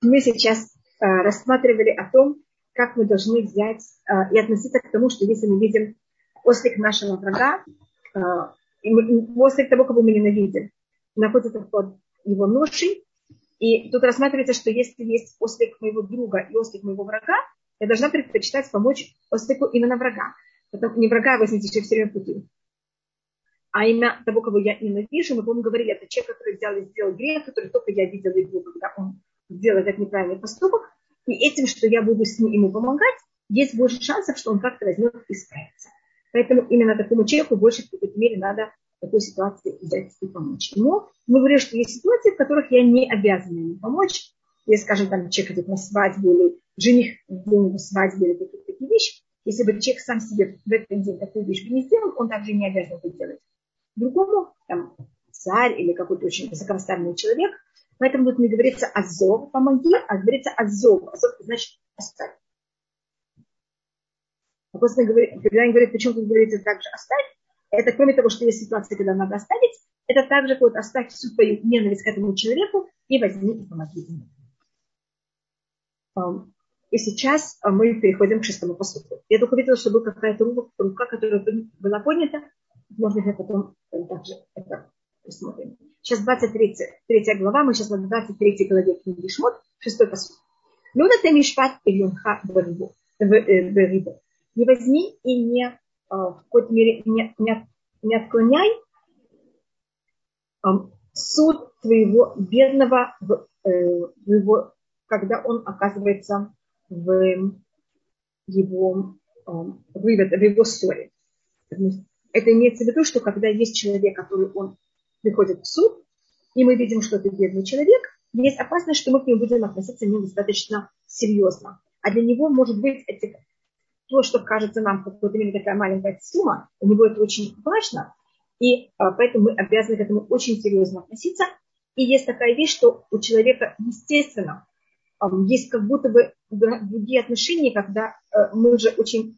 Мы сейчас э, рассматривали о том, как мы должны взять э, и относиться к тому, что если мы видим ослик нашего врага, э, ослик того, кого мы ненавидим, находится под его ношей, и тут рассматривается, что если есть ослик моего друга и ослик моего врага, я должна предпочитать помочь ослику именно врага. Потом, не врага, возьмите все время пути. А именно того, кого я ненавижу, мы, помню, говорили, это человек, который взял и сделал грех, который только я видела его, когда он сделал этот неправильный поступок. И этим, что я буду с ним ему помогать, есть больше шансов, что он как-то возьмет и справится. Поэтому именно такому человеку больше в какой-то мере надо в такой ситуации взять и помочь. Но мы говорим, что есть ситуации, в которых я не обязана ему помочь. Если, скажем, там человек идет на свадьбу или жених где-нибудь свадьбе или какие-то такие вещи, если бы человек сам себе в этот день такую вещь бы не сделал, он также не обязан это делать. Другому, там, царь или какой-то очень высокопоставленный человек, поэтому тут не говорится «азов», «помоги», а говорится «азов». «Азов» значит «оставь». Апостол когда они говорят, почему тут говорится также «оставь», это кроме того, что есть ситуация, когда надо оставить, это также вот оставь всю твою ненависть к этому человеку и возьми и помоги ему. И сейчас мы переходим к шестому посуду. Я только видела, что была какая-то рука, которая была поднята. Быть, я потом также это посмотрим. Сейчас 23 3 глава, мы сейчас на 23 главе книги Шмот, шестой посуд. Люда ты мишпат ильюнха в рибу. Не возьми и не Э, в какой-то мере не, не, не отклоняй суд твоего бедного, в, э, его, когда он оказывается в его, в его ссоре. Это имеется в виду, что когда есть человек, который он приходит в суд, и мы видим, что это бедный человек, есть опасность, что мы к нему будем относиться недостаточно серьезно. А для него, может быть, этих то, что кажется нам как то мере такая маленькая сумма, у него это очень важно, и а, поэтому мы обязаны к этому очень серьезно относиться. И есть такая вещь, что у человека, естественно, есть как будто бы другие отношения, когда э, мы уже очень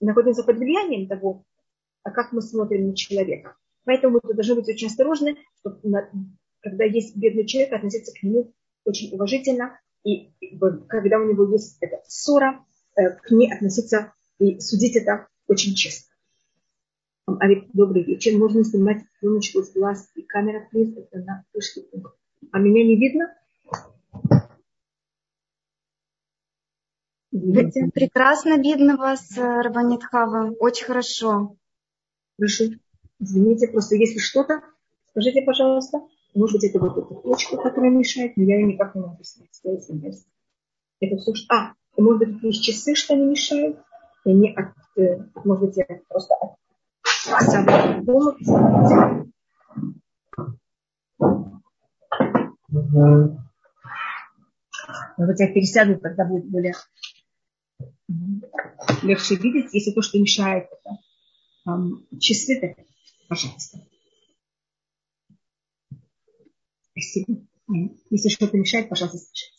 находимся под влиянием того, а как мы смотрим на человека. Поэтому мы должны быть очень осторожны, чтобы, когда есть бедный человек, относиться к нему очень уважительно. И когда у него есть эта ссора, Э, к ней относиться и судить это очень честно. А ведь добрый вечер. Можно снимать пленочку с глаз и камера, плиз, это на вышке. А меня не видно? Видите? Прекрасно видно вас, э, Рабанит Хава. Очень хорошо. Хорошо. Извините, просто если что-то, скажите, пожалуйста. Может быть, это вот эта точка, которая мешает, но я ее никак не могу снять. Это все, что... А, может быть, есть часы, что они мешают. И они от, э, может быть, я просто от дома. Может я пересяду, тогда будет более легче видеть. Если то, что мешает, это um, часы, то, пожалуйста. Спасибо. Если что-то мешает, пожалуйста, скажите.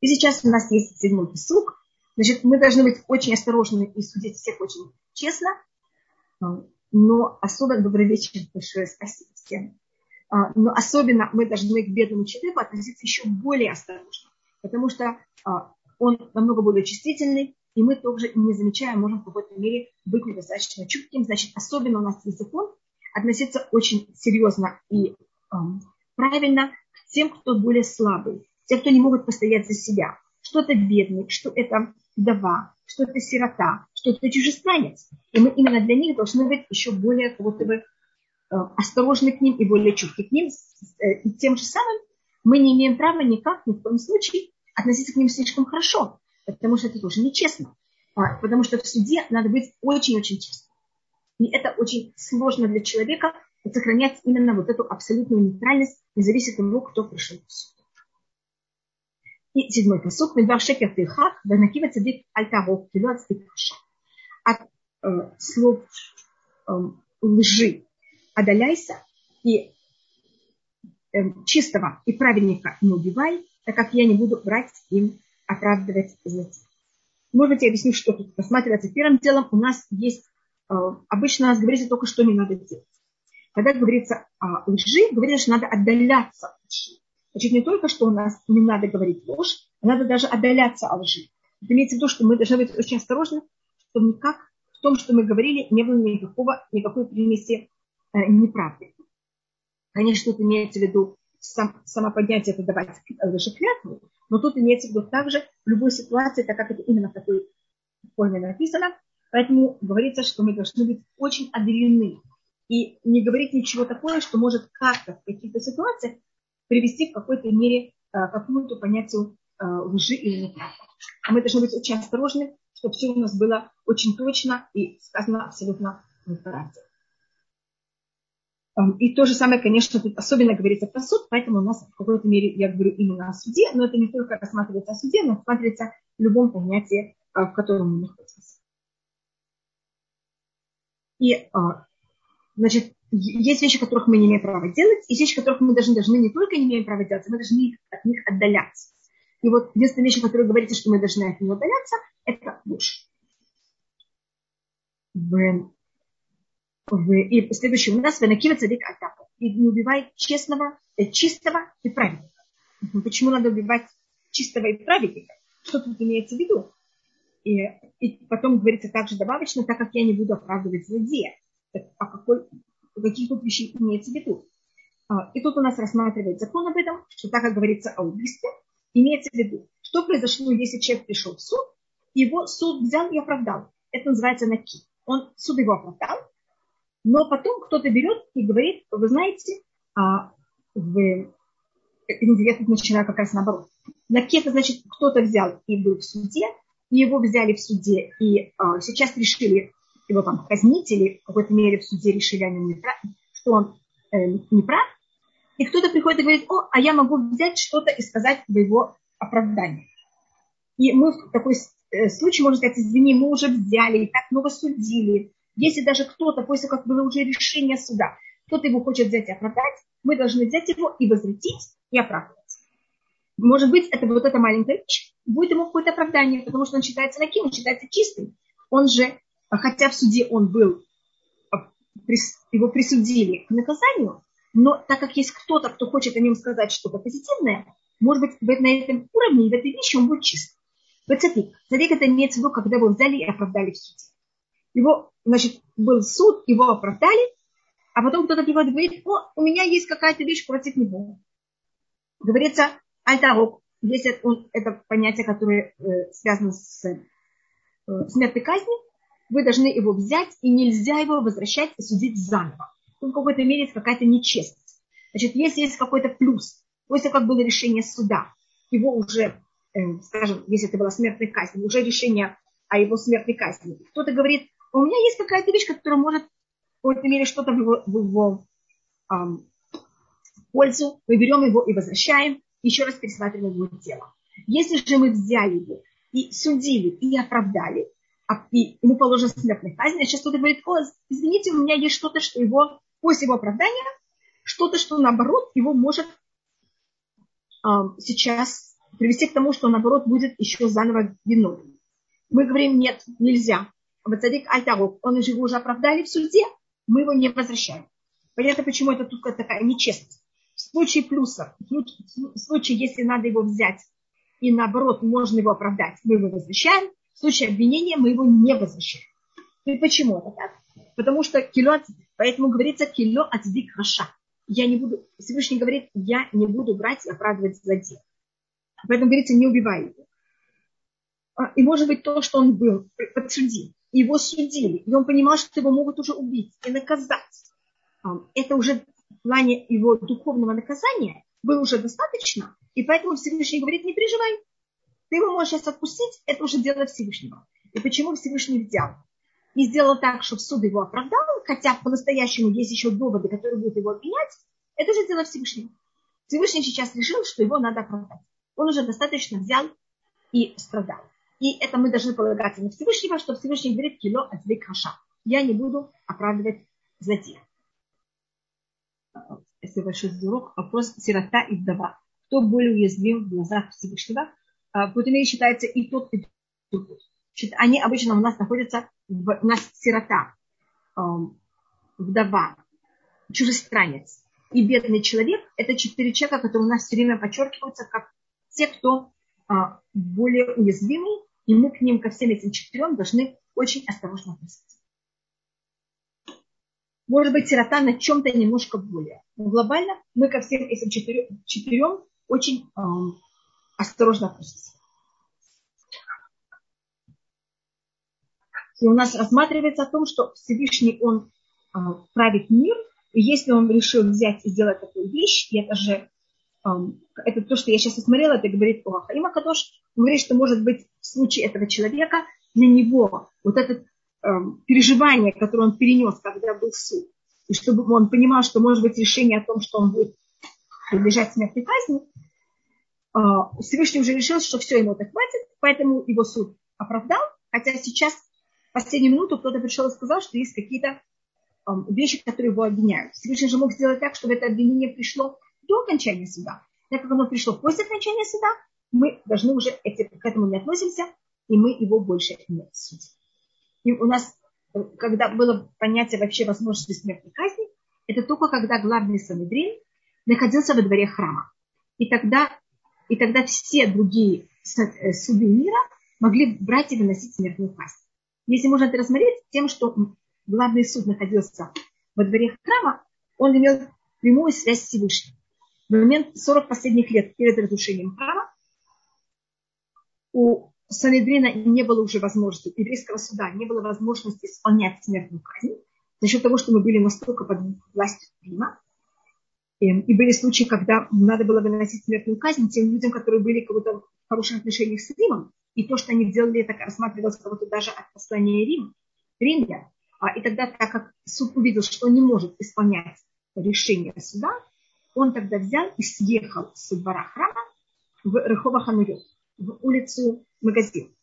И сейчас у нас есть седьмой посук. Значит, мы должны быть очень осторожны и судить всех очень честно. А, но особенно, добрый вечер, большое спасибо всем. А, но особенно мы должны к бедному человеку относиться еще более осторожно. Потому что а, он намного более чувствительный, и мы тоже не замечаем, можем в какой-то мере быть недостаточно чутким. Значит, особенно у нас есть закон относиться очень серьезно и правильно к тем, кто более слабый те, кто не могут постоять за себя. Что это бедный, что это вдова, что это сирота, что это чужестранец. И мы именно для них должны быть еще более как будто бы э, осторожны к ним и более чутки к ним. Э, и тем же самым мы не имеем права никак, ни в коем случае относиться к ним слишком хорошо, потому что это тоже нечестно. А, потому что в суде надо быть очень-очень честным. И это очень сложно для человека сохранять именно вот эту абсолютную нейтральность, независимо от того, кто пришел в суд. И седьмой посук. Медвар шекер тирхах, ванакива цадик альтаров, кило. От э, слов э, лжи отдаляйся и э, чистого и праведника не убивай, так как я не буду брать им оправдывать за тебя. Может быть, я объясню, что тут рассматривается первым делом. У нас есть, обычно у нас говорится только, что не надо делать. Когда говорится о лжи, говорится, что надо отдаляться от лжи. Значит, не только, что у нас не надо говорить ложь, а надо даже отдаляться от лжи. Это имеется в виду, что мы должны быть очень осторожны, чтобы никак в том, что мы говорили, не было никакого, никакой примеси э, неправды. Конечно, тут имеется в виду сам, самоподнятие, это давать лжеклятву, но тут имеется в виду также в любой ситуации, так как это именно в такой форме написано, поэтому говорится, что мы должны быть очень отдалены и не говорить ничего такое, что может как-то в каких-то ситуациях привести в какой-то мере к какому-то понятию э, лжи или неправды. А мы должны быть очень осторожны, чтобы все у нас было очень точно и сказано абсолютно правде. Эм, и то же самое, конечно, тут особенно говорится про суд, поэтому у нас в какой-то мере, я говорю именно о суде, но это не только рассматривается о суде, но рассматривается в любом понятии, э, в котором мы находимся. И, значит, есть вещи, которых мы не имеем права делать, и вещи, которых мы должны, должны не только не имеем права делать, мы должны от них отдаляться. И вот единственная вещь, о которой говорится, что мы должны от него отдаляться, это ложь. В, в, и следующее у нас венакива цадик атапа. И не убивай честного, э, чистого и праведника. Почему надо убивать чистого и праведника? Что тут имеется в виду? И, и потом говорится также добавочно, так как я не буду оправдывать злодея. А какой, каких тут вещей имеется в виду? А, и тут у нас рассматривает закон об этом, что так как говорится о убийстве, имеется в виду, что произошло, если человек пришел в суд, его суд взял и оправдал. Это называется наки. Он, суд его оправдал, но потом кто-то берет и говорит, вы знаете, а, вы, я тут начинаю как раз наоборот. Наки это значит, кто-то взял и был в суде, его взяли в суде, и а, сейчас решили его там казнить, или в какой-то мере в суде решили они, не прав, что он э, не прав, и кто-то приходит и говорит, о, а я могу взять что-то и сказать в его оправдание. И мы в такой э, случай можем сказать, извини, мы уже взяли, и так много судили. Если даже кто-то, после как было уже решение суда, кто-то его хочет взять и оправдать, мы должны взять его и возвратить и оправдать. Может быть, это вот эта маленькая вещь будет ему какое-то оправдание, потому что он считается таким, он считается чистым. Он же, хотя в суде он был, а, его присудили к наказанию, но так как есть кто-то, кто хочет о нем сказать что-то позитивное, может быть, на этом уровне, в этой вещи он будет чист. Цадик. Цадик это имеется в виду, когда его взяли и оправдали в суде. Его, значит, был суд, его оправдали, а потом кто-то и говорит, о, у меня есть какая-то вещь против него. Говорится, альтарок, если он, это понятие, которое э, связано с э, смертной казнью, вы должны его взять, и нельзя его возвращать и судить заново тут в какой-то мере есть какая-то нечестность. Значит, если есть какой-то плюс, после как было решение суда, его уже, э, скажем, если это была смертная казнь, уже решение о его смертной казни. Кто-то говорит, у меня есть какая-то вещь, которая может в какой-то мере что-то в его, в его эм, пользу, мы берем его и возвращаем, еще раз пересматриваем его дело. Если же мы взяли его и судили, и оправдали, а, и ему положена смертная казнь, а сейчас кто-то говорит, о, извините, у меня есть что-то, что его после его оправдания что-то, что наоборот его может э, сейчас привести к тому, что наоборот будет еще заново виновен. Мы говорим, нет, нельзя. Вацадик Альтаров, он же его уже оправдали в суде, мы его не возвращаем. Понятно, почему это тут такая нечестность. Случае плюсов, в случае, если надо его взять, и наоборот, можно его оправдать, мы его возвращаем. В случае обвинения мы его не возвращаем. И почему это так? Потому что кило, поэтому говорится кило ацдик раша. Я не буду, Всевышний говорит, я не буду брать и оправдывать злодея. Поэтому говорится, не убивай его. А, и может быть то, что он был подсудим, его судили, и он понимал, что его могут уже убить и наказать. Это уже в плане его духовного наказания было уже достаточно, и поэтому Всевышний говорит, не переживай, ты его можешь сейчас отпустить, это уже дело Всевышнего. И почему Всевышний взял? и сделал так, чтобы суд его оправдал, хотя по-настоящему есть еще доводы, которые будут его обвинять, это уже дело Всевышнего. Всевышний сейчас решил, что его надо оправдать. Он уже достаточно взял и страдал. И это мы должны полагаться на Всевышнего, что Всевышний говорит кило отвлек. Я не буду оправдывать злодея. Если большой урок, вопрос сирота и вдова. Кто более уязвим в глазах Всевышнего? А, по мере считается и тот, и тот. Они обычно у нас находятся в, у нас сирота, вдова, чужестранец и бедный человек – это четыре человека, которые у нас все время подчеркиваются как те, кто а, более уязвимый, и мы к ним, ко всем этим четырем, должны очень осторожно относиться. Может быть, сирота на чем-то немножко более. Но глобально мы ко всем этим четырем, очень э, осторожно относимся. И у нас рассматривается о том, что Всевышний, он э, правит мир, и если он решил взять и сделать такую вещь, и это же это то, что я сейчас осмотрела, это говорит о Хаима Кадош, говорит, что может быть в случае этого человека на него вот это эм, переживание, которое он перенес, когда был суд, и чтобы он понимал, что может быть решение о том, что он будет приближать смертной казни, э, Всевышний уже решил, что все, ему это хватит, поэтому его суд оправдал, хотя сейчас в последнюю минуту кто-то пришел и сказал, что есть какие-то эм, вещи, которые его обвиняют. Всевышний же мог сделать так, чтобы это обвинение пришло до окончания суда. Так как оно пришло после окончания суда, мы должны уже эти, к этому не относимся, и мы его больше не судим. И у нас, э, когда было понятие вообще возможности смертной казни, это только когда главный Санедрин находился во дворе храма. И тогда, и тогда все другие э, суды мира могли брать и выносить смертную казнь. Если можно это рассмотреть, тем, что главный суд находился во дворе храма, он имел прямую связь с Всевышним в момент 40 последних лет перед разрушением храма у Санедрина не было уже возможности, еврейского суда не было возможности исполнять смертную казнь за счет того, что мы были настолько под властью Рима. Эм, и были случаи, когда надо было выносить смертную казнь тем людям, которые были кого-то в хороших отношениях с Римом. И то, что они делали, это рассматривалось кого-то даже от послания Рима, Римля. А, и тогда, так как суд увидел, что он не может исполнять решение суда, он тогда взял и съехал с двора храма в Рехова Хануйот, в улицу магазин.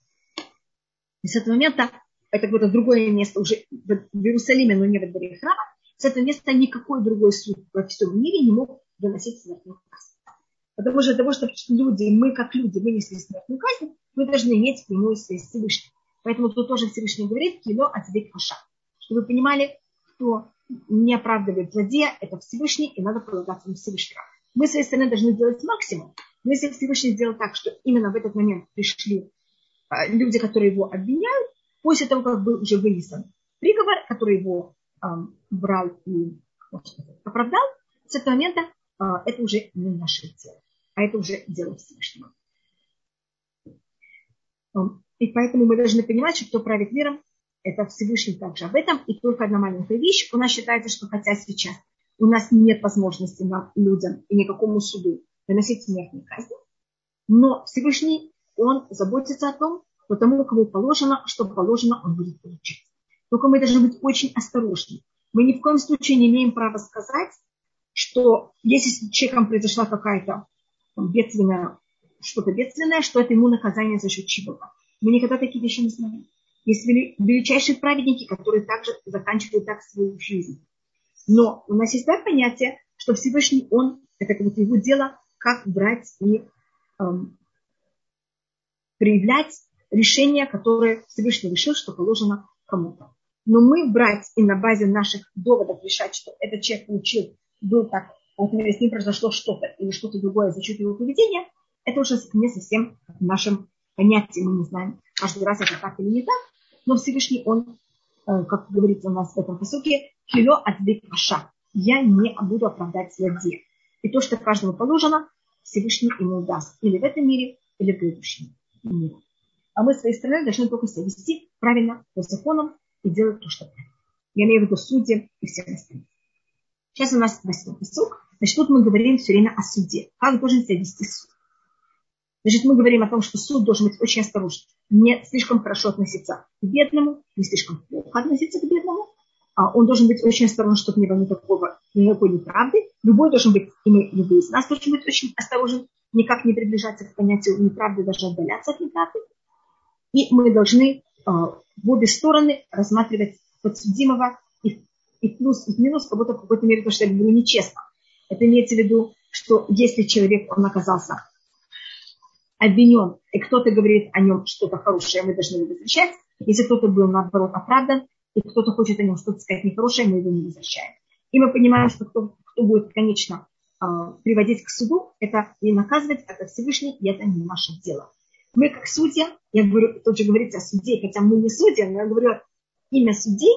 И с этого момента, это какое-то другое место уже в Иерусалиме, но не во дворе храма, с этого места никакой другой суд во всем мире не мог выносить смертную казнь. Потому что для того, чтобы люди, мы как люди вынесли смертную казнь, мы должны иметь прямую связь с Всевышним. Поэтому тут тоже Всевышний говорит, кило ацвик хаша. Чтобы вы понимали, кто не оправдывает злодея, это Всевышний, и надо полагаться на Всевышнего. Мы, с своей стороны, должны делать максимум. Но если Всевышний сделал так, что именно в этот момент пришли а, люди, которые его обвиняют, после того, как был уже вынесен приговор, который его а, брал и оправдал, с этого момента а, это уже не наше дело, а это уже дело Всевышнего. И поэтому мы должны понимать, что кто правит миром, это Всевышний также об этом. И только одна маленькая вещь. У нас считается, что хотя сейчас у нас нет возможности над людям и никакому суду выносить смертную казнь, но Всевышний, он заботится о том, что тому, кому положено, что положено, он будет получать. Только мы должны быть очень осторожны. Мы ни в коем случае не имеем права сказать, что если с человеком произошла какая-то бедственная, что-то бедственное, что это ему наказание за счет чего-то. Мы никогда такие вещи не знаем. Есть величайшие праведники, которые также заканчивают так свою жизнь. Но у нас есть такое понятие, что Всевышний, он, это как будто его дело, как брать и эм, проявлять решение, которое Всевышний решил, что положено кому-то. Но мы брать и на базе наших доводов решать, что этот человек получил, был так, например, с ним произошло что-то или что-то другое за счет его поведения, это уже не совсем в нашем понятии. Мы не знаем, каждый раз это так или не так но Всевышний, он, э, как говорится у нас в этом посуке, кило отвек аша. Я не буду оправдать злодея. И то, что каждому положено, Всевышний ему даст. Или в этом мире, или в будущем мире. А мы, с своей стороны, должны только себя вести правильно, по законам и делать то, что правильно. Я имею в виду судьи и всех остальных. Сейчас у нас восьмой посук. Значит, тут мы говорим все время о суде. Как должен себя вести суд. Значит, мы говорим о том, что суд должен быть очень осторожен, не слишком хорошо относиться к бедному, не слишком плохо относиться к бедному. А он должен быть очень осторожен, чтобы не было никакого, никакой неправды. Любой должен быть, и мы, любой из нас должен быть очень осторожен, никак не приближаться к понятию неправды, даже отдаляться от неправды. И мы должны э, в обе стороны рассматривать подсудимого и, и плюс, и минус, как будто в какой-то мере, то, что я говорю, нечестно. Это имеется в виду, что если человек, он оказался обвинен, и кто-то говорит о нем что-то хорошее, мы должны его возвращать. Если кто-то был, наоборот, оправдан, и кто-то хочет о нем что-то сказать нехорошее, мы его не возвращаем. И мы понимаем, что кто, кто будет, конечно, а, приводить к суду, это и наказывать, это Всевышний, и это не наше дело. Мы как судья, я говорю, тут же говорится о суде, хотя мы не судья, но я говорю имя судей,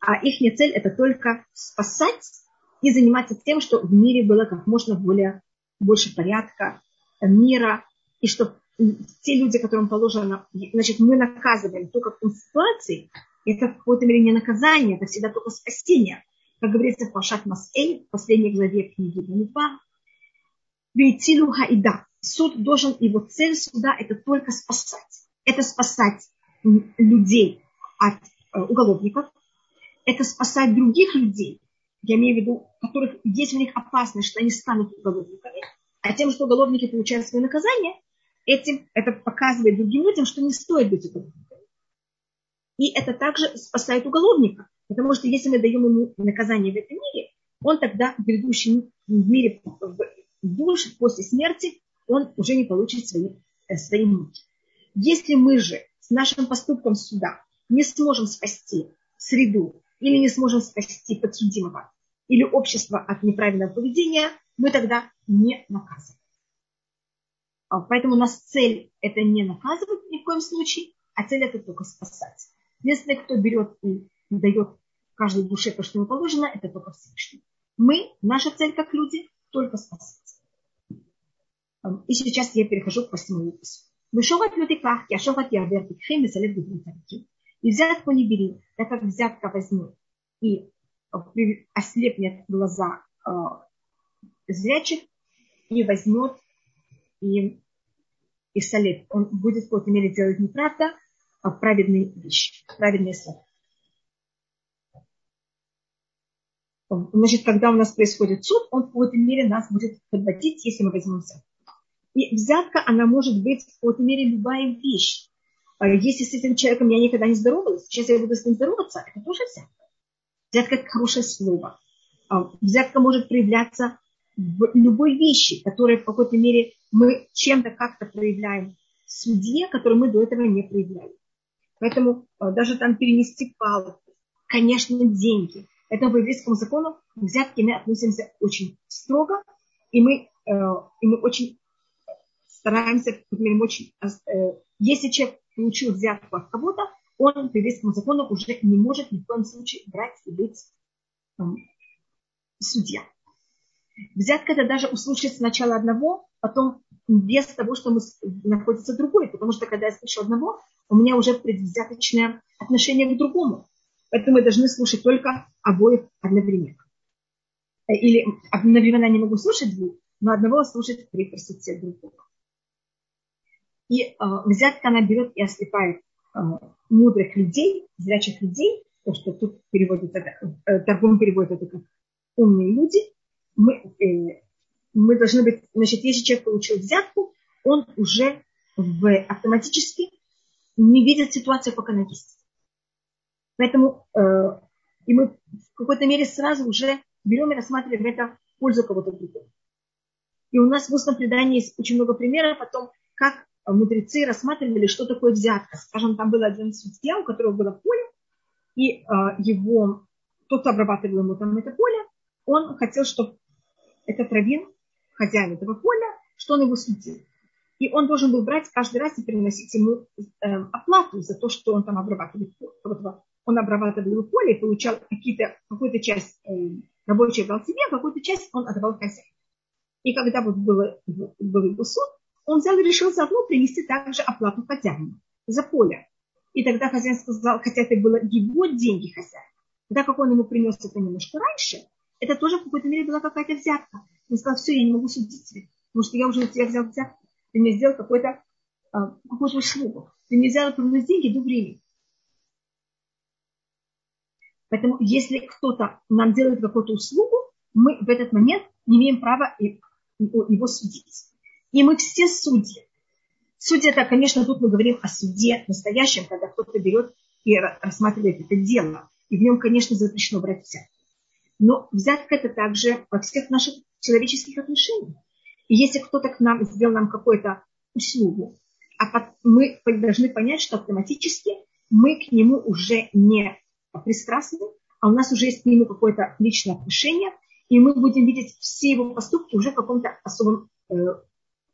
а их цель это только спасать и заниматься тем, что в мире было как можно более больше порядка, мира, и чтобы те люди, которым положено, значит, мы наказываем только в ситуации, это в какой-то мере не наказание, это всегда только спасение. Как говорится в Пашат Масэль, в последней главе книги Бамидба, Вейтилу Хаида. Суд должен, его цель суда это только спасать. Это спасать людей от э, уголовников, это спасать других людей, я имею в виду, которых есть у них опасность, что они станут уголовниками, а тем, что уголовники получают свое наказание, этим это показывает другим людям, что не стоит быть уголовниками. И это также спасает уголовника. Потому что если мы даем ему наказание в этом мире, он тогда в грядущем мире в душе после смерти, он уже не получит свои, э, свои муки. Если мы же с нашим поступком суда не сможем спасти среду или не сможем спасти подсудимого или общество от неправильного поведения, мы тогда не наказываем. Поэтому у нас цель это не наказывать ни в коем случае, а цель это только спасать. Если кто берет и дает каждой душе то, что ему положено, это только Всевышний. Мы, наша цель как люди, только спасать. И сейчас я перехожу к восьмому выпуску. Вышел люди ках, я шел от ярвер, тикхем, и И взятку не бери, так как взятка возьмет и ослепнет глаза э, зрячих и возьмет и, и солит. Он будет в какой-то мере делать неправда, а праведные вещи, праведные слова. Значит, когда у нас происходит суд, он в какой-то мере нас будет подводить, если мы возьмем взятку. И взятка, она может быть в какой-то мере любая вещь. А если с этим человеком я никогда не здоровалась, сейчас я буду с ним здороваться, это тоже взятка. Взятка – это хорошее слово. А взятка может проявляться в любой вещи, которые в какой-то мере мы чем-то как-то проявляем в суде, который мы до этого не проявляли. Поэтому э, даже там перенести палку, конечно, деньги. Это по еврейскому закону к взятке мы относимся очень строго, и мы, э, и мы очень стараемся, например, очень, э, если человек получил взятку от кого-то, он по еврейскому закону уже не может ни в коем случае брать и быть судья. Взятка это даже услышать сначала одного, потом без того, что мы находится другой. Потому что когда я слышу одного, у меня уже предвзяточное отношение к другому. Поэтому мы должны слушать только обоих одновременно. Или одновременно не могу слушать двух, но одного слушать при присутствии другого. И э, взятка она берет и ослепает э, мудрых людей, зрячих людей, то, что тут переводится, э, торгум переводит это как умные люди, мы, э, мы должны быть, значит, если человек получил взятку, он уже в, автоматически не видит ситуацию, как она есть. Поэтому э, и мы в какой-то мере сразу уже берем и рассматриваем это пользу кого-то другого. И у нас в устном предании есть очень много примеров о том, как мудрецы рассматривали, что такое взятка. Скажем, там был один судья, у которого было поле, и э, его, тот, кто обрабатывал ему там это поле, он хотел, чтобы этот раввин, хозяин этого поля, что он его судил. И он должен был брать каждый раз и переносить ему э, оплату за то, что он там обрабатывает. Он обрабатывал его поле и получал какую-то часть э, рабочий брал себе, а какую-то часть он отдавал хозяину. И когда вот было, был его суд, он взял и решил заодно принести также оплату хозяину за поле. И тогда хозяин сказал, хотя это было его деньги хозяина, так как он ему принес это немножко раньше, это тоже в какой-то мере была какая-то взятка. Он сказал, все, я не могу судить тебя, потому что я уже у тебя взял взятку. Ты мне сделал какой-то, а, какую-то услугу. Ты мне взял принес деньги до времени. Поэтому если кто-то нам делает какую-то услугу, мы в этот момент не имеем права его судить. И мы все судьи. Судья, это, конечно, тут мы говорим о суде настоящем, когда кто-то берет и рассматривает это дело. И в нем, конечно, запрещено брать взятку. Но взятка это также во всех наших человеческих отношениях. И если кто-то к нам сделал нам какую-то услугу, а мы должны понять, что автоматически мы к нему уже не пристрастны, а у нас уже есть к нему какое-то личное отношение, и мы будем видеть все его поступки уже в каком-то особом, э,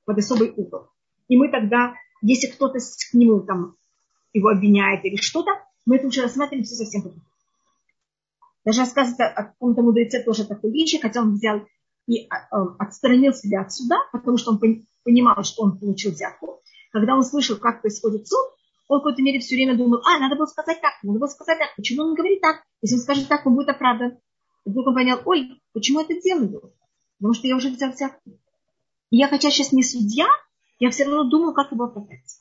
под особый угол. И мы тогда, если кто-то к нему там его обвиняет или что-то, мы это уже рассматриваем все совсем по Даже рассказывается о каком-то мудреце тоже такой вещи, хотя он взял и а, а, отстранил себя от суда, потому что он понимал, что он получил взятку. Когда он слышал, как происходит суд, он в какой-то мере все время думал, а, надо было сказать так, надо было сказать так, почему он говорит так? Если он скажет так, он будет оправдан. И вдруг он понял, ой, почему это делаю? Потому что я уже взял взятку. И я, хотя сейчас не судья, я все равно думал, как его оправдать.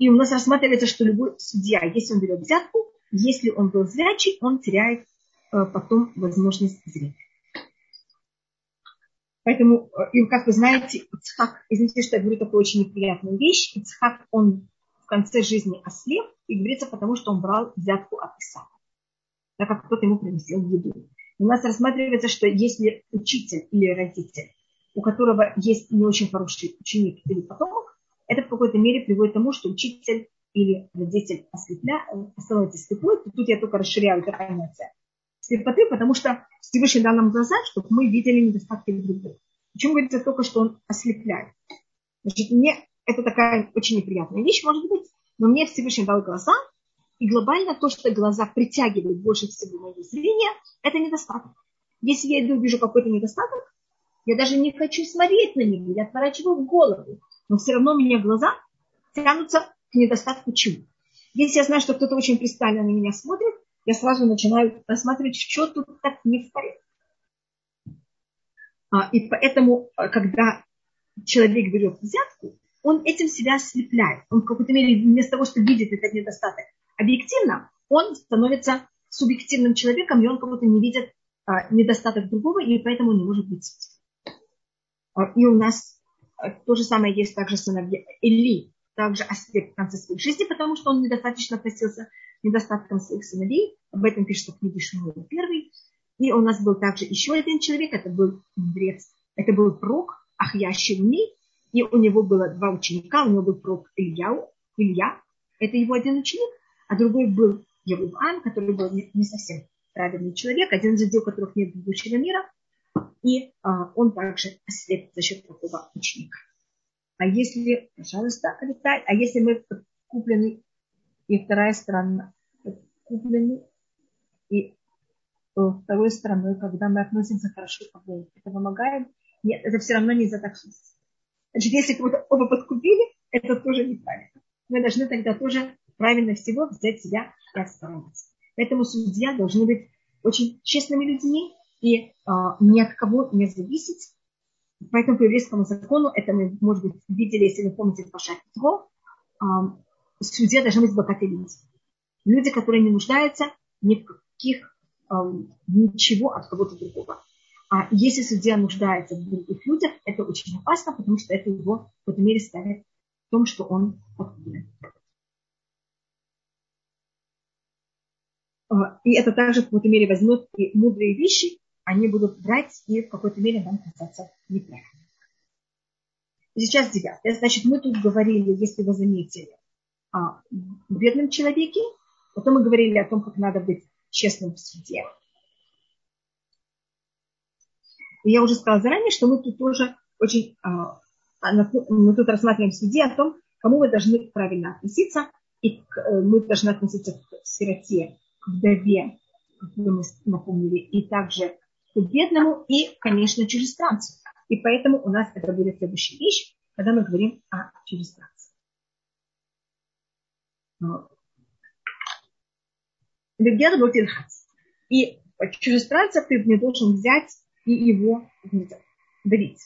И у нас рассматривается, что любой судья, если он берет взятку, если он был зрячий, он теряет э, потом возможность зрения. Поэтому, э, и как вы знаете, Ицхак, извините, что я говорю такую очень неприятную вещь, Ицхак, он в конце жизни ослеп, и говорится, потому что он брал взятку от Исаака, так как кто-то ему приносил еду. У нас рассматривается, что если учитель или родитель, у которого есть не очень хороший ученик или потомок, это в какой-то мере приводит к тому, что учитель или родитель ослепля, становится слепой. Тут я только расширяю это понятие слепоты, потому что Всевышний дал нам глаза, чтобы мы видели недостатки других. Почему говорится только, что он ослепляет? Значит, мне это такая очень неприятная вещь, может быть, но мне Всевышний дал глаза, и глобально то, что глаза притягивают больше всего мое зрение, это недостаток. Если я увижу какой-то недостаток, я даже не хочу смотреть на него, я отворачиваю голову, но все равно у меня глаза тянутся к недостатку чего. Если я знаю, что кто-то очень пристально на меня смотрит, я сразу начинаю рассматривать, что тут так не в порядке. А, и поэтому, а, когда человек берет взятку, он этим себя ослепляет. Он в какой-то мере вместо того, чтобы видеть этот недостаток объективно, он становится субъективным человеком, и он будто не видит а, недостаток другого, и поэтому не может быть И у нас то же самое есть также сыновья Или, также ослеп в конце своей жизни, потому что он недостаточно относился недостатком своих сыновей. Об этом пишется в книге Шмуэля первый. И у нас был также еще один человек, это был мудрец, это был прок Ахья Шевни, и у него было два ученика, у него был прок Илья, Илья, это его один ученик, а другой был Еруван, который был не совсем правильный человек, один из людей, у которых нет будущего мира, и а, он также ослеп за счет такого ученика. А если, пожалуйста, а если мы куплены и вторая сторона куплены, и второй стороной, когда мы относимся хорошо к обоим. Это помогает? Нет, это все равно не за так Значит, если кого-то оба подкупили, это тоже неправильно. Мы должны тогда тоже правильно всего взять себя и отстраниться. Поэтому судья должны быть очень честными людьми и а, ни от кого не зависеть. Поэтому по еврейскому закону, это мы, может быть, видели, если вы помните, Паша а, судья должны быть богатыми. Люди, которые не нуждаются ни в каких э, ничего от кого-то другого. А если судья нуждается в других людях, это очень опасно, потому что это его в какой-то мере ставит в том, что он. А, и это также в какой-то мере возьмет и мудрые вещи, они будут брать и в какой-то мере нам казаться неправильно. Сейчас девятое. Значит, мы тут говорили, если вы заметили, о бедном человеке, потом мы говорили о том, как надо быть честным в суде. И я уже сказала заранее, что мы тут тоже очень, а, а, мы тут рассматриваем в суде о том, кому мы должны правильно относиться, и э, мы должны относиться к сироте, к вдове, как мы напомнили, и также к бедному, и, конечно, чужестранцу. И поэтому у нас это будет следующая вещь, когда мы говорим о. Легер Лотильхас. И чужестранца ты не должен взять и его давить.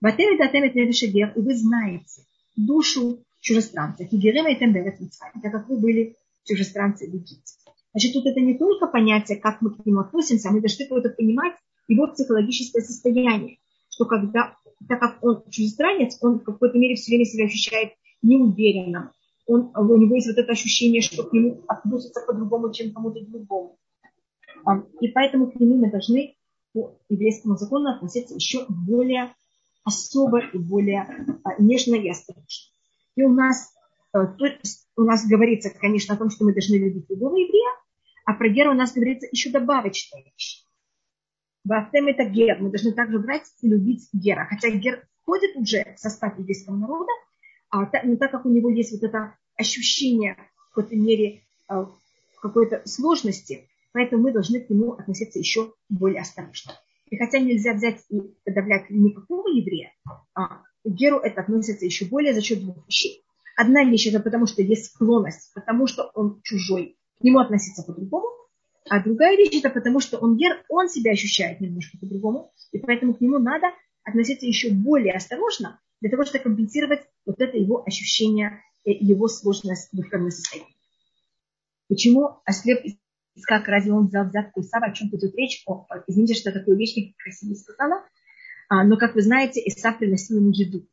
Батеми датемет невишегер, и вы знаете душу чужестранца. Хигерем и темберет так как вы были чужестранцы в Египте. Значит, тут это не только понятие, как мы к нему относимся, а мы должны это понимать его психологическое состояние. Что когда, так как он чужестранец, он в какой-то мере все время себя ощущает неуверенным, он, у него есть вот это ощущение, что к нему относятся по-другому, чем кому-то другому. А, и поэтому к нему мы должны по еврейскому закону относиться еще более особо и более а, нежно и осторожно. И у нас, э, у нас говорится, конечно, о том, что мы должны любить любого еврея, А про гера у нас говорится еще добавочная вещь. Вафтем это гер. Мы должны также брать и любить гера. Хотя гер входит уже в состав еврейского народа, а, но так как у него есть вот это ощущение в какой-то мере а, какой-то сложности, поэтому мы должны к нему относиться еще более осторожно. И хотя нельзя взять и подавлять никакого еврея, а, Геру это относится еще более за счет двух вещей. Одна вещь это потому, что есть склонность, потому что он чужой, к нему относиться по-другому. А другая вещь это потому, что он гер, он себя ощущает немножко по-другому, и поэтому к нему надо относиться еще более осторожно, для того, чтобы компенсировать вот это его ощущение, его сложность духовного состояния. Почему ослеп как разве он взял взятку Исава, о чем тут речь? О, извините, что такую вещь некрасиво сказала. А, но, как вы знаете, Исав приносил ему еду.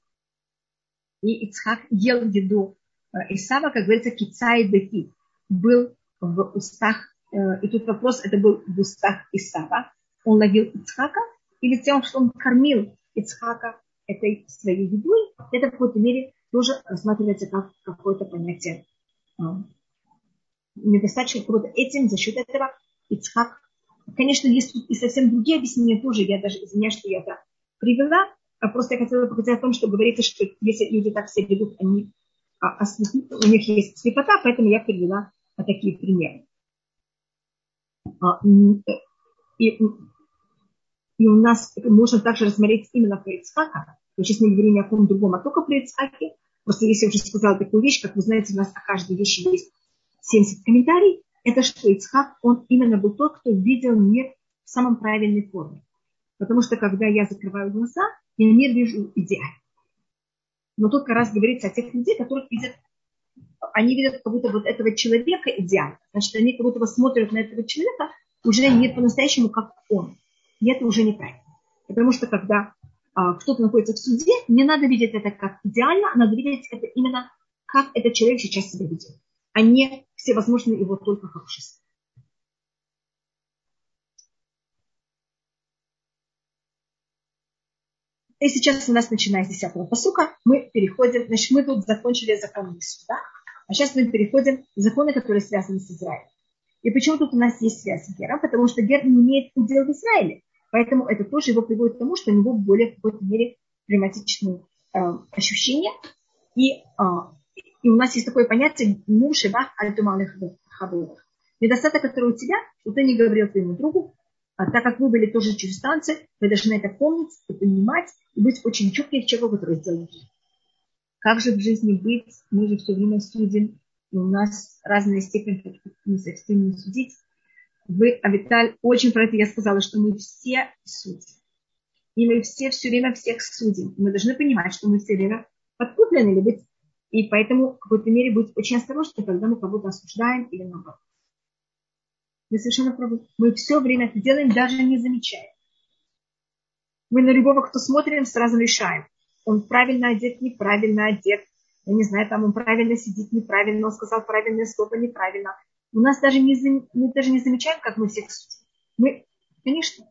И Ицхак ел еду э, Исава, как говорится, кицай беки. Был в устах, э, и тут вопрос, это был в устах Исава. Он ловил Ицхака, или тем, что он кормил Ицхака этой своей едой, это в какой-то мере тоже рассматривается как какое-то понятие а, недостаточно круто. Этим, за счет этого Ицхак, конечно, есть и совсем другие объяснения тоже, я даже извиняюсь, что я это привела, а просто я хотела показать о том, что говорится, что если люди так себя ведут, они, а, а, у них есть слепота, поэтому я привела а, такие примеры. А, и, и у нас можно также рассмотреть именно про Ицхака. То есть мы говорим не о ком другом, а только про Ицхаке. Просто если я уже сказала такую вещь, как вы знаете, у нас о каждой вещи есть 70 комментариев, это что Ицхак, он именно был тот, кто видел мир в самом правильной форме. Потому что когда я закрываю глаза, я мир вижу идеально. Но как раз говорится о тех людей, которых видят, они видят как будто вот этого человека идеально. Значит, они как будто бы смотрят на этого человека уже не по-настоящему, как он. И это уже неправильно. Потому что когда а, кто-то находится в суде, не надо видеть это как идеально, а надо видеть это именно, как этот человек сейчас себя ведет, а не всевозможные его только хорошести. И сейчас у нас, начиная с 10 посука, мы переходим, значит, мы тут закончили законы суда, а сейчас мы переходим в законы, которые связаны с Израилем. И почему тут у нас есть связь с Гером? Потому что Гер не имеет удел в Израиле. Поэтому это тоже его приводит к тому, что у него более в какой-то мере климатичные э, ощущения. И, э, и у нас есть такое понятие муж и бах альтумалых хабурах. Недостаток, который у тебя, что ты не говорил твоему другу, а так как вы были тоже чужестранцы, вы должны это помнить и понимать, и быть очень чутким человеку, который сделал Как же в жизни быть? Мы же все время судим, и у нас разные степени, не совсем не судить. Вы, Авиталь, очень про это я сказала, что мы все судим. И мы все все время всех судим. Мы должны понимать, что мы все время подкуплены или быть. И поэтому в какой-то мере быть очень осторожны, когда мы кого-то осуждаем или наоборот. Вы совершенно правы. Мы все время это делаем, даже не замечая. Мы на любого, кто смотрим, сразу решаем. Он правильно одет, неправильно одет. Я не знаю, там он правильно сидит, неправильно, он сказал правильное слово, неправильно. У нас даже не, мы даже не замечаем, как мы всех судим. Мы, конечно,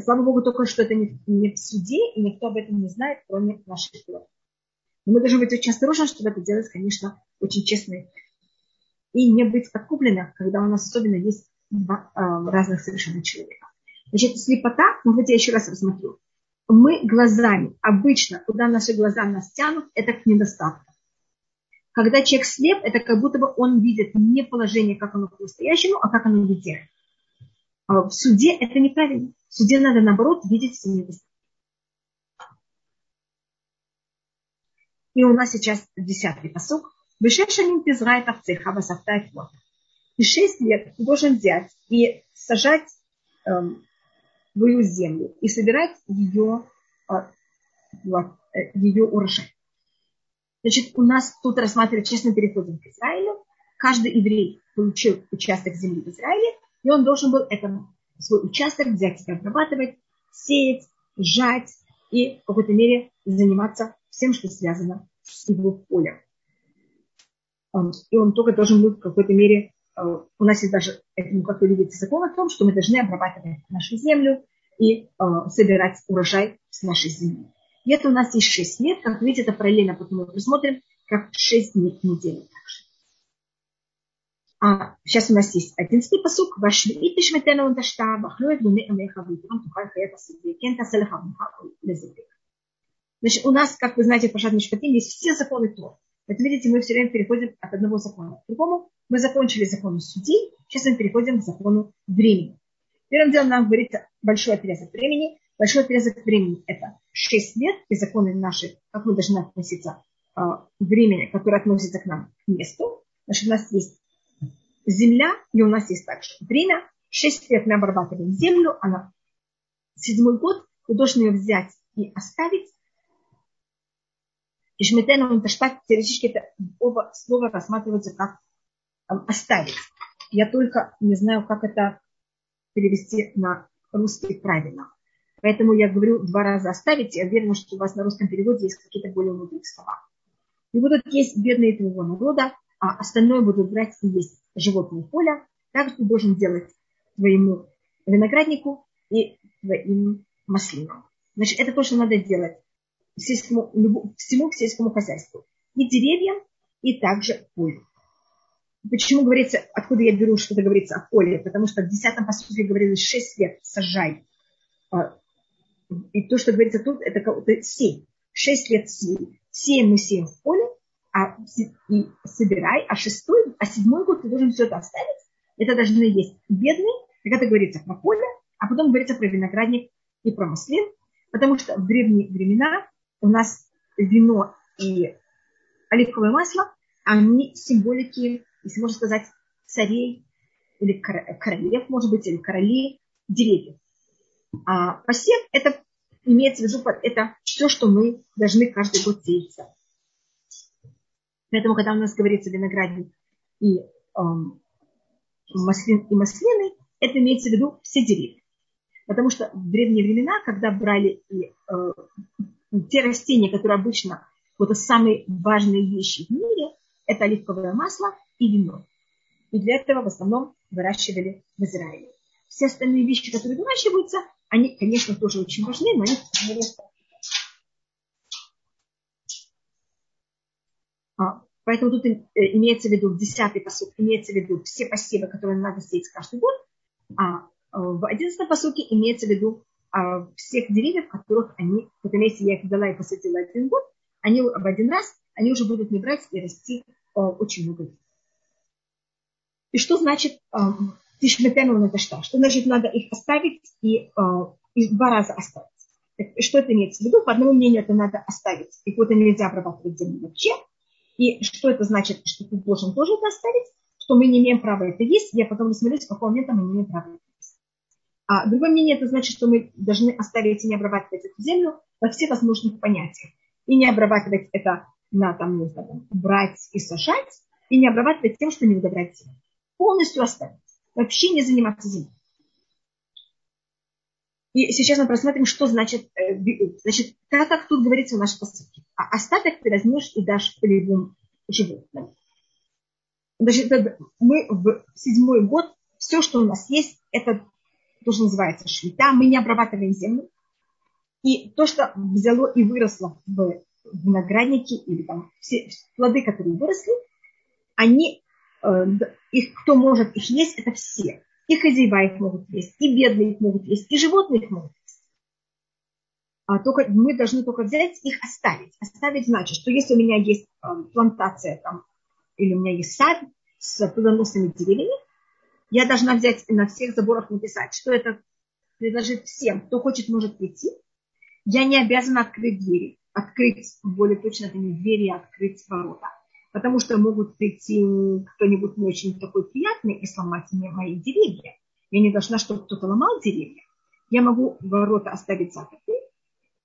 слава Богу, только что это не, не в суде, и никто об этом не знает, кроме наших глаз. Но мы должны быть очень осторожны, чтобы это делать, конечно, очень честно и не быть подкупленных, когда у нас особенно есть два э, разных совершенно человека. Значит, слепота, ну вот я еще раз рассмотрю. Мы глазами, обычно, куда наши глаза нас тянут, это к недостатку. Когда человек слеп, это как будто бы он видит не положение, как оно по-настоящему, а как оно видит. А в суде это неправильно. В суде надо, наоборот, видеть все недостатки. И у нас сейчас десятый посок. Вышедшим пизра это цеха васафта и И шесть лет ты должен взять и сажать эм, твою землю и собирать ее, э, ее урожай. Значит, у нас тут рассматривают, честно переходим к Израилю. Каждый еврей получил участок земли в Израиле, и он должен был этот свой участок взять и обрабатывать, сеять, сжать и в какой-то мере заниматься всем, что связано с его полем и он только должен быть в какой-то мере, э, у нас есть даже, этому как вы видите, закон о том, что мы должны обрабатывать нашу землю и э, собирать урожай с нашей земли. И это у нас есть 6 лет, как видите, это параллельно, потом мы посмотрим, как 6 дней недели также. А сейчас у нас есть одиннадцатый посук. Вошли и тишметена он ташта, вахлюет луны амеха витрам, тухай хаяка себе, кента салеха лезепик. Значит, у нас, как вы знаете, в Пашат Мишпатим есть все законы Тор. Вот видите, мы все время переходим от одного закона к другому. Мы закончили закон судей, сейчас мы переходим к закону времени. Первым делом нам говорится большой отрезок времени. Большой отрезок времени – это 6 лет, и законы наши, как мы должны относиться к а, времени, которое относится к нам, к месту. Значит, у нас есть земля, и у нас есть также время. 6 лет мы обрабатываем землю, а на седьмой год мы должны ее взять и оставить. И шметена унташтак, теоретически это оба слова рассматриваются как оставить. Я только не знаю, как это перевести на русский правильно. Поэтому я говорю два раза оставить. Я уверена, что у вас на русском переводе есть какие-то более мудрые слова. И будут есть бедные твоего народа, а остальное будут брать и есть животные поля. Так ты должен делать твоему винограднику и твоим маслинам. Значит, это то, что надо делать сельскому, всему сельскому хозяйству. И деревьям, и также полю. Почему говорится, откуда я беру, что-то говорится о поле? Потому что в 10 посуде говорилось 6 лет сажай. А, и то, что говорится тут, это 7. 6 лет сеем. Сеем мы сеем в поле, а, и собирай, а шестой, а седьмой год ты должен все это оставить. Это должны есть бедные, это говорится про поле, а потом говорится про виноградник и про маслин, потому что в древние времена у нас вино и оливковое масло, они символики если можно сказать, царей или королев, может быть, или королей деревьев. А посев – это имеется в виду, это все, что мы должны каждый год сеять. Поэтому, когда у нас говорится виноградник и, эм, маслин, и маслины, это имеется в виду все деревья. Потому что в древние времена, когда брали и, э, те растения, которые обычно вот самые важные вещи в мире, это оливковое масло и вино. И для этого в основном выращивали в Израиле. Все остальные вещи, которые выращиваются, они, конечно, тоже очень важны, но они а, Поэтому тут э, имеется в виду, десятый посуд имеется в виду все посевы, которые надо сеять каждый год, а э, в одиннадцатом посуке имеется в виду всех деревьев, которых они, вот если я их дала и посадила один год, они в один раз, они уже будут не брать и расти э, очень много. И что значит тишметену это что? Что значит надо их оставить и, а, и два раза оставить? Что это имеется в виду? По одному мнению это надо оставить. Их вот нельзя обрабатывать землю вообще. И что это значит, что ты должен тоже это оставить? Что мы не имеем права это есть. Я потом рассмотрю, с какого момента мы не имеем права. А другое мнение, это значит, что мы должны оставить и не обрабатывать эту землю во всех возможных понятиях. И не обрабатывать это на там, не знаю, там, брать и сажать, и не обрабатывать тем, что не удобрять землю полностью оставить. Вообще не заниматься землей. И сейчас мы просмотрим, что значит, э, значит как, как тут говорится в нашей посылке. А остаток ты возьмешь и дашь полевым животным. Значит, мы в седьмой год, все, что у нас есть, это то, что называется швита. Мы не обрабатываем землю. И то, что взяло и выросло в винограднике или там все плоды, которые выросли, они Э, их, кто может их есть, это все. И хозяева их могут есть, и бедные их могут есть, и животные их могут есть. А только, мы должны только взять их оставить. Оставить значит, что если у меня есть э, плантация там, или у меня есть сад с плодоносными деревьями, я должна взять на всех заборах написать, что это предложит всем, кто хочет, может прийти. Я не обязана открыть двери. Открыть, более точно, это не двери, а открыть ворота потому что могут прийти кто-нибудь не очень такой приятный и сломать мне мои деревья. Я не должна, чтобы кто-то ломал деревья. Я могу ворота оставить заперты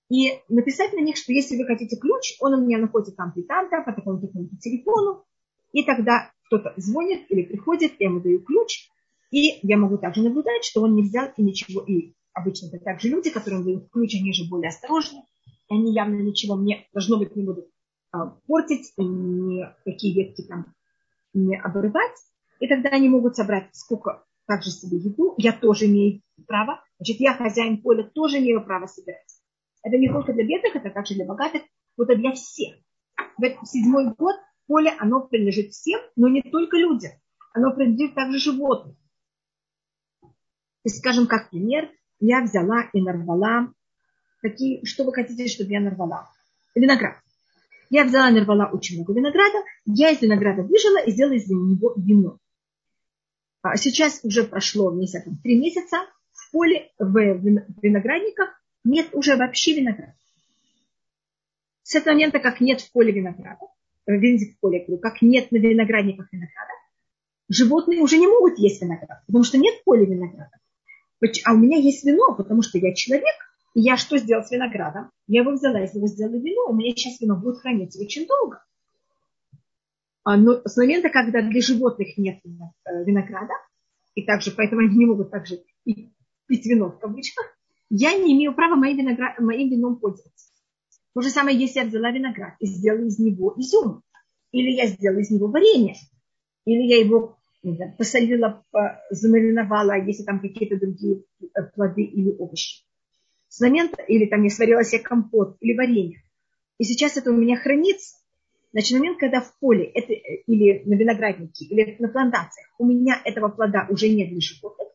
и написать на них, что если вы хотите ключ, он у меня находится там-то и там-то, по такому-то телефону, и тогда кто-то звонит или приходит, я ему даю ключ, и я могу также наблюдать, что он не взял и ничего. И обычно это также люди, которым дают ключ, они же более осторожны, и они явно ничего мне, должно быть, не будут а, портить, никакие ветки там не обрывать. И тогда они могут собрать сколько также себе еду. Я тоже имею право. Значит, я хозяин поля, тоже имею право собирать. Это не только для бедных, это также для богатых, это для всех. В седьмой год поле, оно принадлежит всем, но не только людям. оно принадлежит также животным. То скажем, как пример, я взяла и нарвала какие, что вы хотите, чтобы я нарвала? Виноград. Я взяла и нарвала очень много винограда, я из винограда выжила и сделала из него вино. А сейчас уже прошло месяца, три месяца, в поле, в виноградниках нет уже вообще винограда. С этого момента, как нет в поле винограда, э, в поле, как нет на виноградниках винограда, животные уже не могут есть виноград, потому что нет поля винограда. А у меня есть вино, потому что я человек, и я что сделал с виноградом? Я его взяла, из него сделала вино, у меня сейчас вино будет храниться очень долго. А, но с момента, когда для животных нет э, винограда, и также поэтому они не могут также пить вино в кавычках, я не имею права моим, виноград, моим вином пользоваться. То же самое, если я взяла виноград и сделала из него изюм, или я сделала из него варенье, или я его знаю, посолила, замариновала, если там какие-то другие э, плоды или овощи. С момента, или там я сварила себе компот или варенье, и сейчас это у меня хранится, значит, момент, когда в поле это, э, или на винограднике, или на плантациях у меня этого плода уже нет для животных,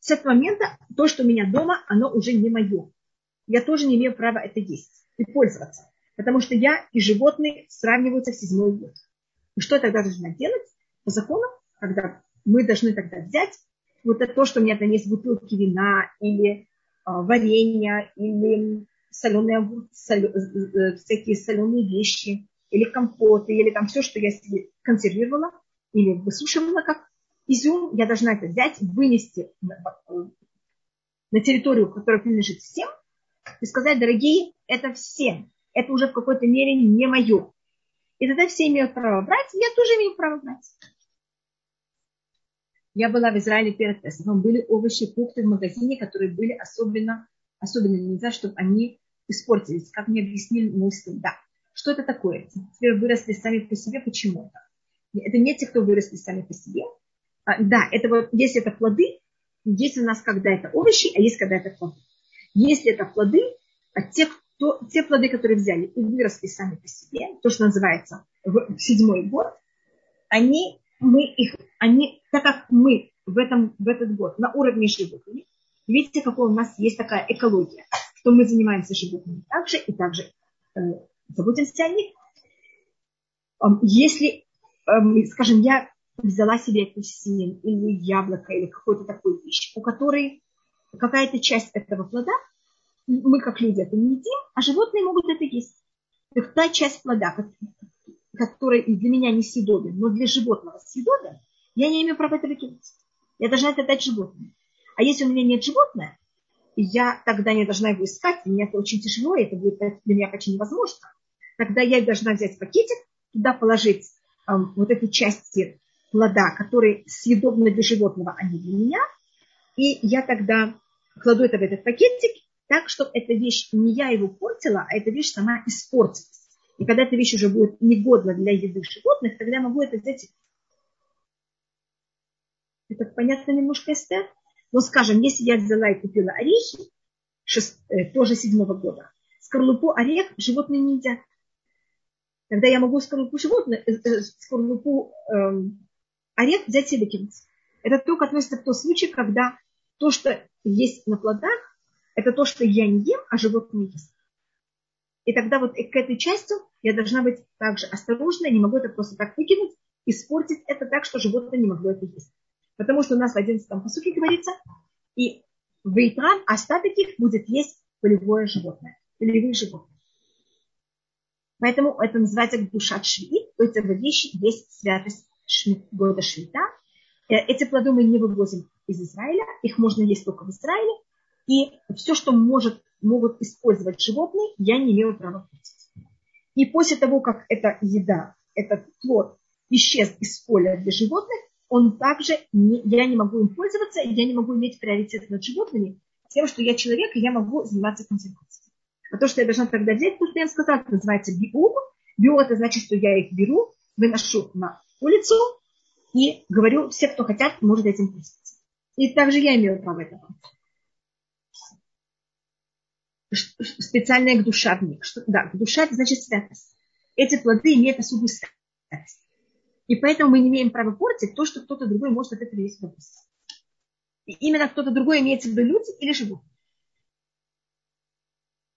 с этого момента то, что у меня дома, оно уже не мое. Я тоже не имею права это есть и пользоваться. Потому что я и животные сравниваются в седьмой год. И что я тогда должна делать? По закону, когда мы должны тогда взять вот это то, что у меня там есть бутылки вина или а, варенья, или соленые огурцы, соль, э, э, всякие соленые вещи, или компоты, или там все, что я себе консервировала, или высушивала как изюм, я должна это взять, вынести на территорию, которая принадлежит всем, и сказать, дорогие, это всем. Это уже в какой-то мере не мое. И тогда все имеют право брать, я тоже имею право брать. Я была в Израиле перед Песохом. Были овощи, фрукты в магазине, которые были особенно, особенно нельзя, чтобы они испортились. Как мне объяснили мой. Да. Что это такое? Теперь выросли сами по себе. Почему это? Это не те, кто выросли сами по себе. А, да, это вот, если это плоды, есть у нас когда это овощи, а есть когда это плоды. Если это плоды, а те, кто, те плоды, которые взяли и выросли сами по себе, то, что называется в седьмой год, они, мы их, они, так как мы в, этом, в этот год на уровне животных, видите, какая у нас есть такая экология, что мы занимаемся животными также и также э, заботимся о них. Если, э, скажем, я взяла себе апельсин или яблоко или какую-то такую вещь, у которой какая-то часть этого плода, мы как люди это не едим, а животные могут это есть. Так та часть плода, которая для меня не съедобен, но для животного съедобен, я не имею права это выкинуть. Я должна это дать животному. А если у меня нет животного, я тогда не должна его искать, мне это очень тяжело, это будет для меня почти невозможно. Тогда я должна взять пакетик, туда положить э, вот эти части плода, которые съедобны для животного, а не для меня. И я тогда кладу это в этот пакетик так, чтобы эта вещь, не я его портила, а эта вещь сама испортилась. И когда эта вещь уже будет негодна для еды животных, тогда я могу это взять. Это понятно немножко, Эстер? Но, скажем, если я взяла и купила орехи, шест, э, тоже седьмого года, скорлупу орех животные не едят. Тогда я могу скорлупу животных, э, э, скорлупу э, орех взять и выкинуть. Это только относится к тому случаю, когда то, что есть на плодах, это то, что я не ем, а животные ест. И тогда вот к этой части я должна быть также осторожна, не могу это просто так выкинуть, испортить это так, что животное не могло это есть. Потому что у нас в 11 посуке говорится, и в Итран остаток их будет есть полевое животное, полевые животные. Поэтому это называется душа шви, то есть в вещи есть святость года Швита. Э, эти плоды мы не вывозим из Израиля, их можно есть только в Израиле. И все, что может, могут использовать животные, я не имею права портить. И после того, как эта еда, этот плод исчез из поля для животных, он также, не, я не могу им пользоваться, я не могу иметь приоритет над животными, тем, что я человек, и я могу заниматься консервацией. А то, что я должна тогда взять, то, что я сказала, это называется биум. Биум это значит, что я их беру, выношу на улицу и говорю, все, кто хотят, может этим пользоваться. И также я имею право этого. Специальная гдуша в них. Что, да, гдуша это значит святость. Эти плоды имеют особую святость. И поэтому мы не имеем права портить то, что кто-то другой может от этого есть удовольствие. И именно кто-то другой имеется в виду люди или животные.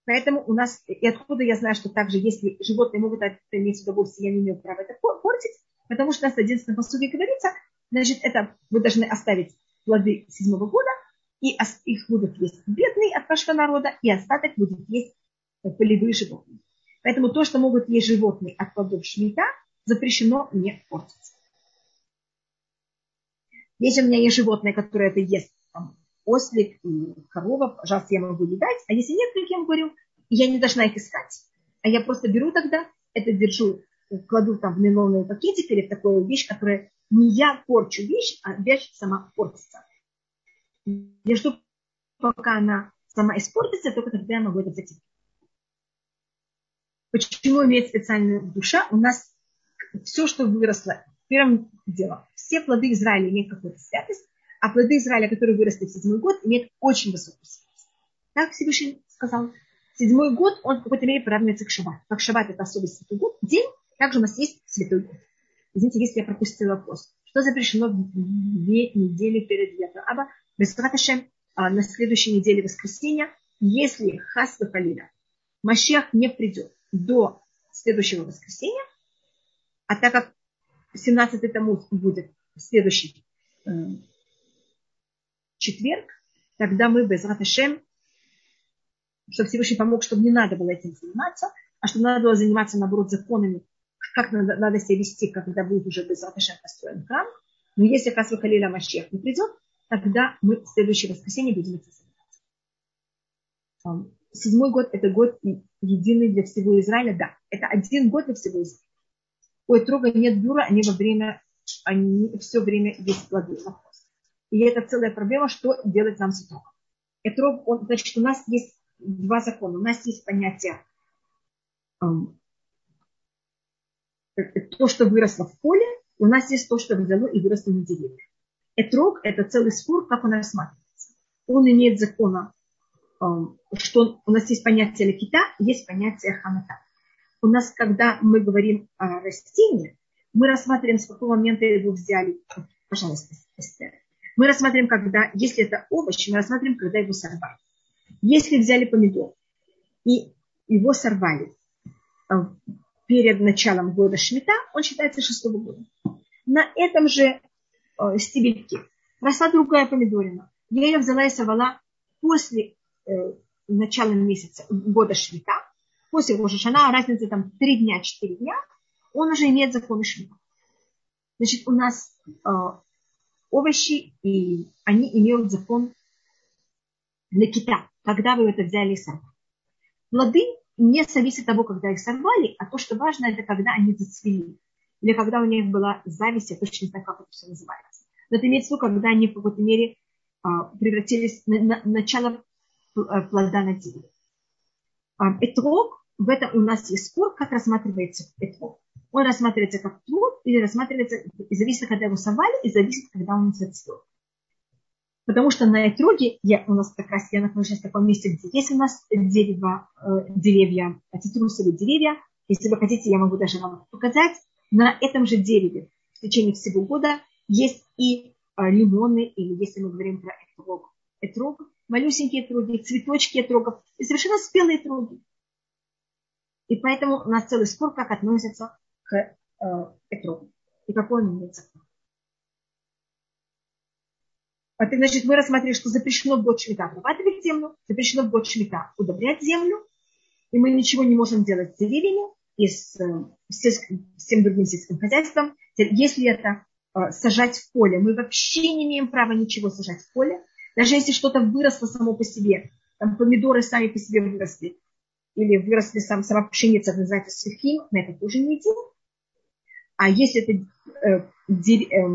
Поэтому у нас, и откуда я знаю, что также, если животные могут от этого иметь удовольствие, я не имею права это портить, потому что у нас 11 посуде говорится, значит, это вы должны оставить плоды седьмого года, и их будут есть бедные от вашего народа, и остаток будет есть полевые животные. Поэтому то, что могут есть животные от плодов шмита, запрещено не портить. Если у меня есть животное, которое это ест, там, ослик корова, пожалуйста, я могу не дать. А если нет, как я говорю, я не должна их искать. А я просто беру тогда, это держу, кладу там в нейлоновый пакетик или в такую вещь, которая не я порчу вещь, а вещь сама портится. Я жду, пока она сама испортится, только тогда я могу это взять. Почему имеет специальную душа? У нас все, что выросло, первым делом, все плоды Израиля имеют какую-то святость, а плоды Израиля, которые выросли в седьмой год, имеют очень высокую святость. Так Всевышний сказал. Седьмой год, он в какой-то мере приравнивается к шаббату. Как шаббат это особый святой год, день, также у нас есть святой год. Извините, если я пропустила вопрос. Что запрещено две недели перед Ветром Аба? Бесраташем на следующей неделе воскресенья, если Хас Халиля, Машех не придет до следующего воскресенья, а так как 17-й тому будет следующий э, четверг, тогда мы без Раташем, чтобы Всевышний помог, чтобы не надо было этим заниматься, а чтобы надо было заниматься, наоборот, законами, как надо, надо себя вести, когда будет уже без Раташем построен храм. Но если Хасва Халиля Машех не придет, тогда мы в следующее воскресенье будем этим заниматься. Седьмой год – это год единый для всего Израиля. Да, это один год для всего Израиля. У Этрога нет бюра, они во время, они все время есть плоды. И это целая проблема, что делать нам с Этрогом. Этрог, он, значит, у нас есть два закона. У нас есть понятие эм, то, что выросло в поле, у нас есть то, что взяло и выросло на деревьях. Этрог – это целый спор, как он рассматривается. Он имеет закона, что у нас есть понятие лекита, есть понятие ханата у нас, когда мы говорим о растении, мы рассматриваем, с какого момента его взяли. Пожалуйста, Эстер. Мы рассматриваем, когда, если это овощ, мы рассматриваем, когда его сорвали. Если взяли помидор и его сорвали э, перед началом года шмита, он считается шестого года. На этом же э, стебельке росла другая помидорина. Я ее взяла и сорвала после э, начала месяца года шмита после Рошашана, разница там 3 дня, 4 дня, он уже имеет закон Шмита. Значит, у нас э, овощи, и они имеют закон для кита, когда вы это взяли и сорвали. Плоды не зависит от того, когда их сорвали, а то, что важно, это когда они зацвели. Или когда у них была зависть, я точно не знаю, как это все называется. Но это имеется в виду, когда они в какой-то мере а, превратились на, на начало э, плода на дереве. А, этрог в этом у нас есть спор, как рассматривается этрог. Он рассматривается как плод или рассматривается, и зависит, когда его сорвали, и зависит, когда он зацвел. Потому что на этроге, я, у нас как раз, я нахожусь в таком месте, где есть у нас дерево, э, деревья, цитрусовые деревья. Если вы хотите, я могу даже вам показать. На этом же дереве в течение всего года есть и э, лимоны, или если мы говорим про этрог, этрог, малюсенькие этроги, цветочки этрогов, и совершенно спелые этроги. И поэтому у нас целый спор, как относится к э, Петру и какой он имеет закон. А ты, значит, мы рассмотрели, что запрещено в год шмита обрабатывать землю, запрещено в год шмита удобрять землю, и мы ничего не можем делать с деревьями и с, э, с всем другим сельским хозяйством. Если это э, сажать в поле, мы вообще не имеем права ничего сажать в поле. Даже если что-то выросло само по себе, там помидоры сами по себе выросли, или выросли сам, сама пшеница, называется сухим, на это тоже не едим. А если это э, дерь, э,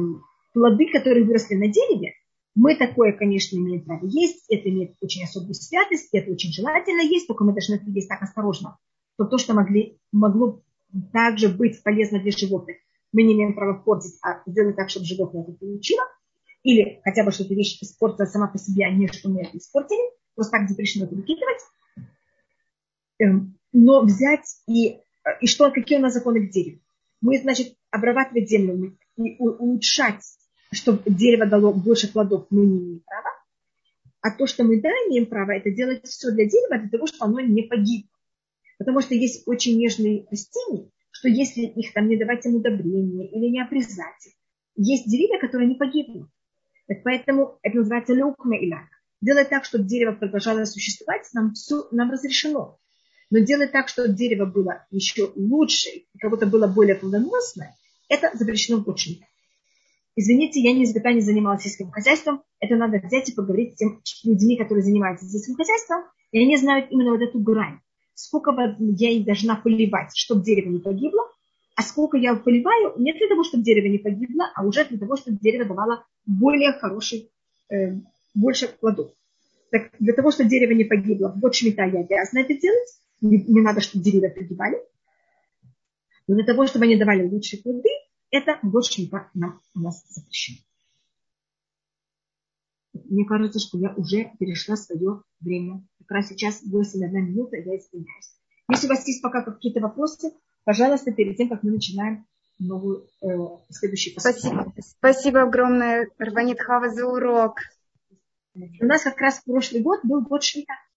плоды, которые выросли на дереве, мы такое, конечно, имеем право есть, это имеет очень особую святость, это очень желательно есть, только мы должны это есть так осторожно, что то, что могли, могло также быть полезно для животных, мы не имеем права портить, а сделать так, чтобы животное это получило, или хотя бы что-то вещь испортила сама по себе, а не что мы это испортили, просто так запрещено это выкидывать. Эм, но взять и, и что, какие у нас законы к дереву. Мы, значит, обрабатывать землю и улучшать, чтобы дерево дало больше плодов, мы не имеем права. А то, что мы да имеем право, это делать все для дерева, для того, чтобы оно не погибло. Потому что есть очень нежные растения, что если их там не давать им удобрения или не обрезать, есть деревья, которые не погибнут. Поэтому это называется леукма иляк. Делать так, чтобы дерево продолжало существовать, нам, все, нам разрешено. Но делать так, чтобы дерево было еще лучше, как будто было более плодоносное, это запрещено в очень. Извините, я никогда не занималась сельским хозяйством. Это надо взять и поговорить с теми людьми, которые занимаются сельским хозяйством. И они знают именно вот эту грань. Сколько я их должна поливать, чтобы дерево не погибло, а сколько я поливаю, не для того, чтобы дерево не погибло, а уже для того, чтобы дерево давало более хороший, э, больше плодов. Так для того, чтобы дерево не погибло, вот шмита я обязана это делать. Не, не надо, чтобы деревья погибали. Но для того, чтобы они давали лучшие плоды, это больше шмита нам, у нас запрещено. Мне кажется, что я уже перешла свое время. Как раз сейчас 81 минута, я извиняюсь. Если у вас есть пока какие-то вопросы, Пожалуйста, перед тем, как мы начинаем новую, э, следующий Спасибо. Спасибо огромное, Рванит Хава, за урок. У нас как раз прошлый год был год шмита.